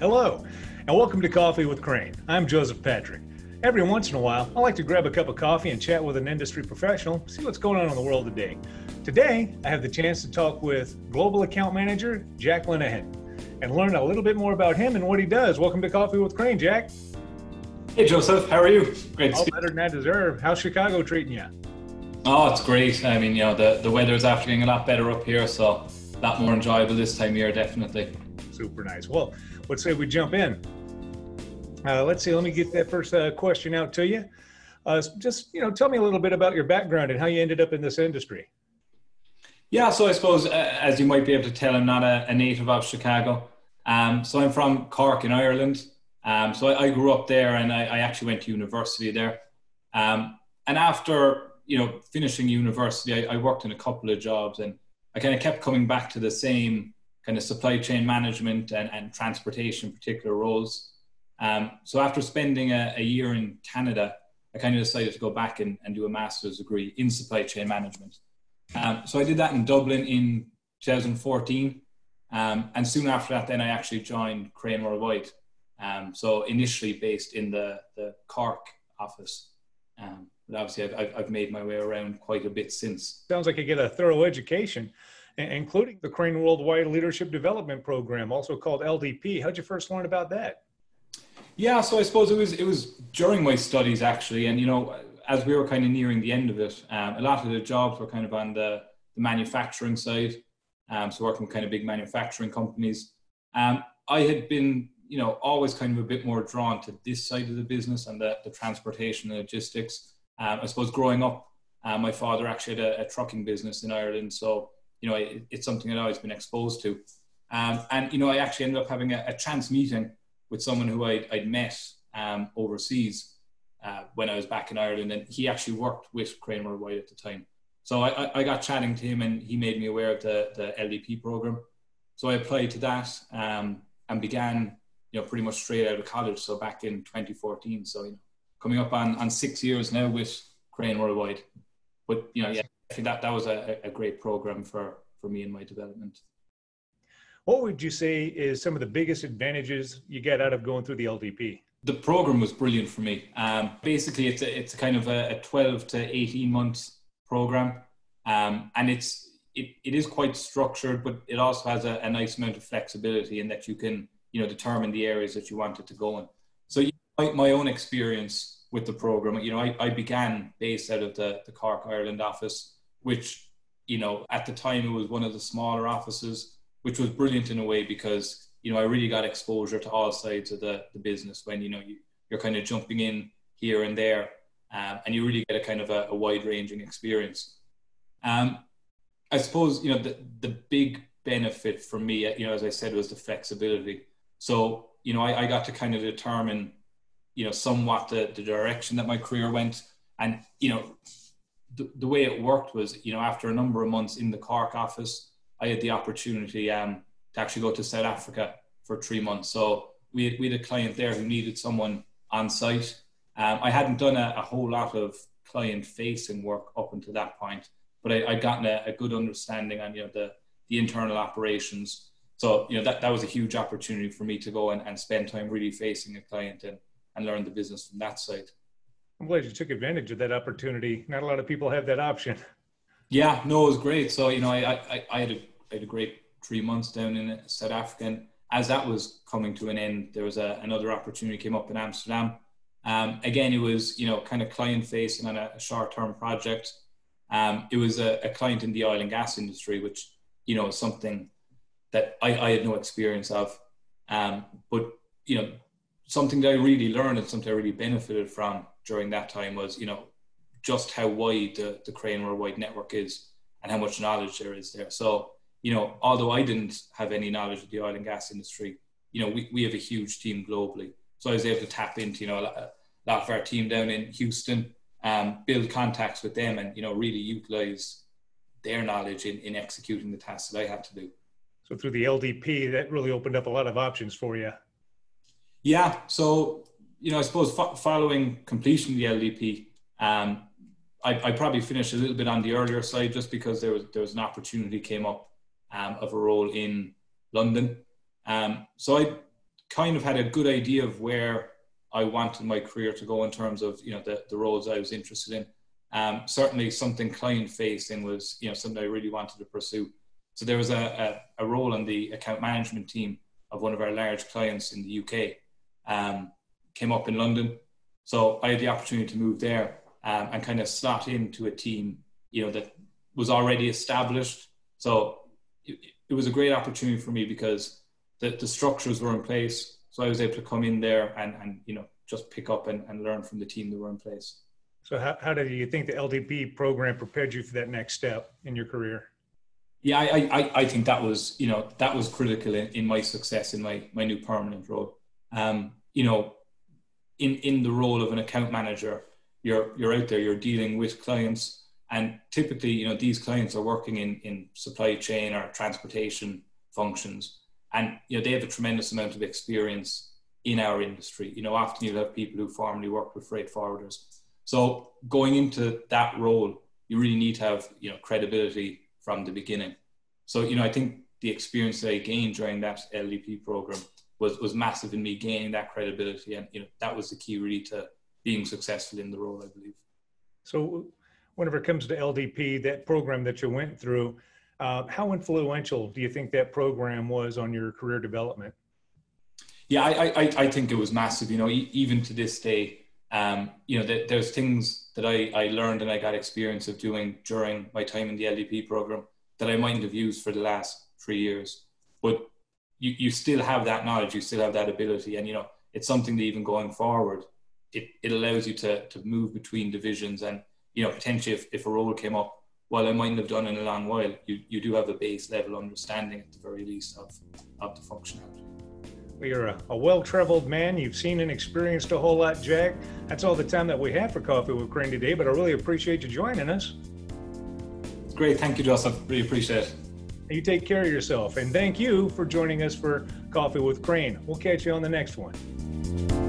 Hello, and welcome to Coffee with Crane. I'm Joseph Patrick. Every once in a while, I like to grab a cup of coffee and chat with an industry professional, see what's going on in the world today. Today, I have the chance to talk with Global Account Manager Jack Linehan and learn a little bit more about him and what he does. Welcome to Coffee with Crane, Jack. Hey, Joseph. How are you? Great. Oh, better than I deserve. How's Chicago treating you? Oh, it's great. I mean, you know, the, the weather is after getting a lot better up here, so a lot more enjoyable this time of year, definitely. Super nice. Well, let's say we jump in. Uh, let's see. Let me get that first uh, question out to you. Uh, just you know, tell me a little bit about your background and how you ended up in this industry. Yeah, so I suppose uh, as you might be able to tell, I'm not a, a native of Chicago. Um, so I'm from Cork in Ireland. Um, so I, I, grew up there, and I, I, actually went to university there. Um, and after you know finishing university, I, I worked in a couple of jobs, and I kind of kept coming back to the same kind of supply chain management and, and transportation particular roles. Um, so after spending a, a, year in Canada, I kind of decided to go back and, and do a master's degree in supply chain management. Um, so I did that in Dublin in 2014. Um, and soon after that, then I actually joined Crane Worldwide. Um, so initially based in the, the Cork office. Um, but obviously, I've, I've made my way around quite a bit since. Sounds like you get a thorough education including the Crane Worldwide Leadership Development Program, also called LDP. How'd you first learn about that? Yeah, so I suppose it was it was during my studies actually, and you know, as we were kind of nearing the end of it, um, a lot of the jobs were kind of on the, the manufacturing side, um, so working with kind of big manufacturing companies. Um, I had been, you know, always kind of a bit more drawn to this side of the business and the, the transportation and logistics. Um, I suppose growing up, uh, my father actually had a, a trucking business in Ireland, so you know, it, it's something I've always been exposed to. Um, and, you know, I actually ended up having a, a chance meeting with someone who I'd, I'd met um, overseas uh, when I was back in Ireland. And he actually worked with Crane Worldwide at the time. So I, I, got chatting to him and he made me aware of the, the LDP program. So I applied to that um, and began, you know, pretty much straight out of college. So back in 2014. So, you know, coming up on, on six years now with Crane Worldwide. But, you know, yeah, think that that was a, a great program for for me and my development. What would you say is some of the biggest advantages you get out of going through the LDP? The program was brilliant for me. Um, basically, it's a, it's a kind of a, a 12 to 18 months program, um, and it's it, it is quite structured, but it also has a, a, nice amount of flexibility in that you can you know determine the areas that you want it to go in. So my, my own experience with the program, you know, I, I began based out of the, the Cork Ireland office which you know at the time it was one of the smaller offices, which was brilliant in a way because you know I really got exposure to all sides of the, the business when you know you, you're kind of jumping in here and there, um, and you really get a kind of a, a wide ranging experience. Um, I suppose you know the the big benefit for me, you know, as I said, was the flexibility. So you know, I, I got to kind of determine, you know, somewhat the, the direction that my career went, and you know, the, the way it worked was, you know, after a number of months in the Cork office, I had the opportunity um, to actually go to South Africa for three months. So we had, we had a client there who needed someone on site. Um, I hadn't done a, a, whole lot of client facing work up until that point, but I, I'd gotten a, a, good understanding on, you know, the, the internal operations. So, you know, that, that was a huge opportunity for me to go and, and spend time really facing a client and, and learn the business from that side. I'm glad you took advantage of that opportunity. Not a lot of people have that option. Yeah, no, it was great. So you know, I I, I had a I had a great three months down in South Africa. And as that was coming to an end, there was a, another opportunity came up in Amsterdam. Um, again, it was you know kind of client facing on a, a short term project. Um, it was a, a, client in the oil and gas industry, which you know is something that I, I had no experience of. Um, but you know something that I really learned and something I really benefited from during that time was, you know, just how wide the, the Crane Worldwide network is and how much knowledge there is there. So, you know, although I didn't have any knowledge of the oil and gas industry, you know, we, we have a huge team globally. So I was able to tap into, you know, a lot of our team down in Houston, um, build contacts with them and, you know, really utilize their knowledge in, in executing the tasks that I had to do. So through the LDP, that really opened up a lot of options for you. Yeah. So you know, I suppose fo- following completion of the LDP, um, I, I, probably finished a little bit on the earlier side just because there was there was an opportunity came up um, of a role in London. Um, so I kind of had a good idea of where I wanted my career to go in terms of you know the, the roles I was interested in. Um, certainly, something client facing was you know something I really wanted to pursue. So there was a, a, a, role on the account management team of one of our large clients in the UK. Um, came up in London, so I had the opportunity to move there um, and kind of slot into a team you know that was already established. So it, it was a great opportunity for me because the, the structures were in place so I was able to come in there and, and you know, just pick up and, and learn from the team that were in place. So how, how did you think the LDP program prepared you for that next step in your career? Yeah, I, I, I think that was, you know, that was critical in, in my success in my, my new permanent role. Um, you know, in, in the role of an account manager, you're, you're out there, you're dealing with clients and typically, you know, these clients are working in, in supply chain or transportation functions and you know they have a tremendous amount of experience in our industry. You know, often you'll have people who formerly worked with freight forwarders. So going into that role, you really need to have you know credibility from the beginning. So you know, I think the experience that I gained during that LDP program was was massive in me gaining that credibility, and you know that was the key really to being successful in the role, I believe. So, whenever it comes to LDP, that program that you went through, uh, how influential do you think that program was on your career development? Yeah, I, I, I think it was massive. You know, even to this day, um, you know, there's things that I, I learned and I got experience of doing during my time in the LDP program that I mightn't have used for the last three years. But you, you still have that knowledge, you still have that ability. And, you know, it's something that even going forward, it, it allows you to, to move between divisions and, you know, potentially if, if a role came up, while I mightn't have done in a long while, you, you do have a base level understanding at the very least of, of the functionality. Well, you're a, a well traveled man. You've seen and experienced a whole lot, Jack. That's all the time that we have for Coffee with Crane today, but I really appreciate you joining us. Great. Thank you, Joseph. Really appreciate it. You take care of yourself. And thank you for joining us for Coffee with Crane. We'll catch you on the next one.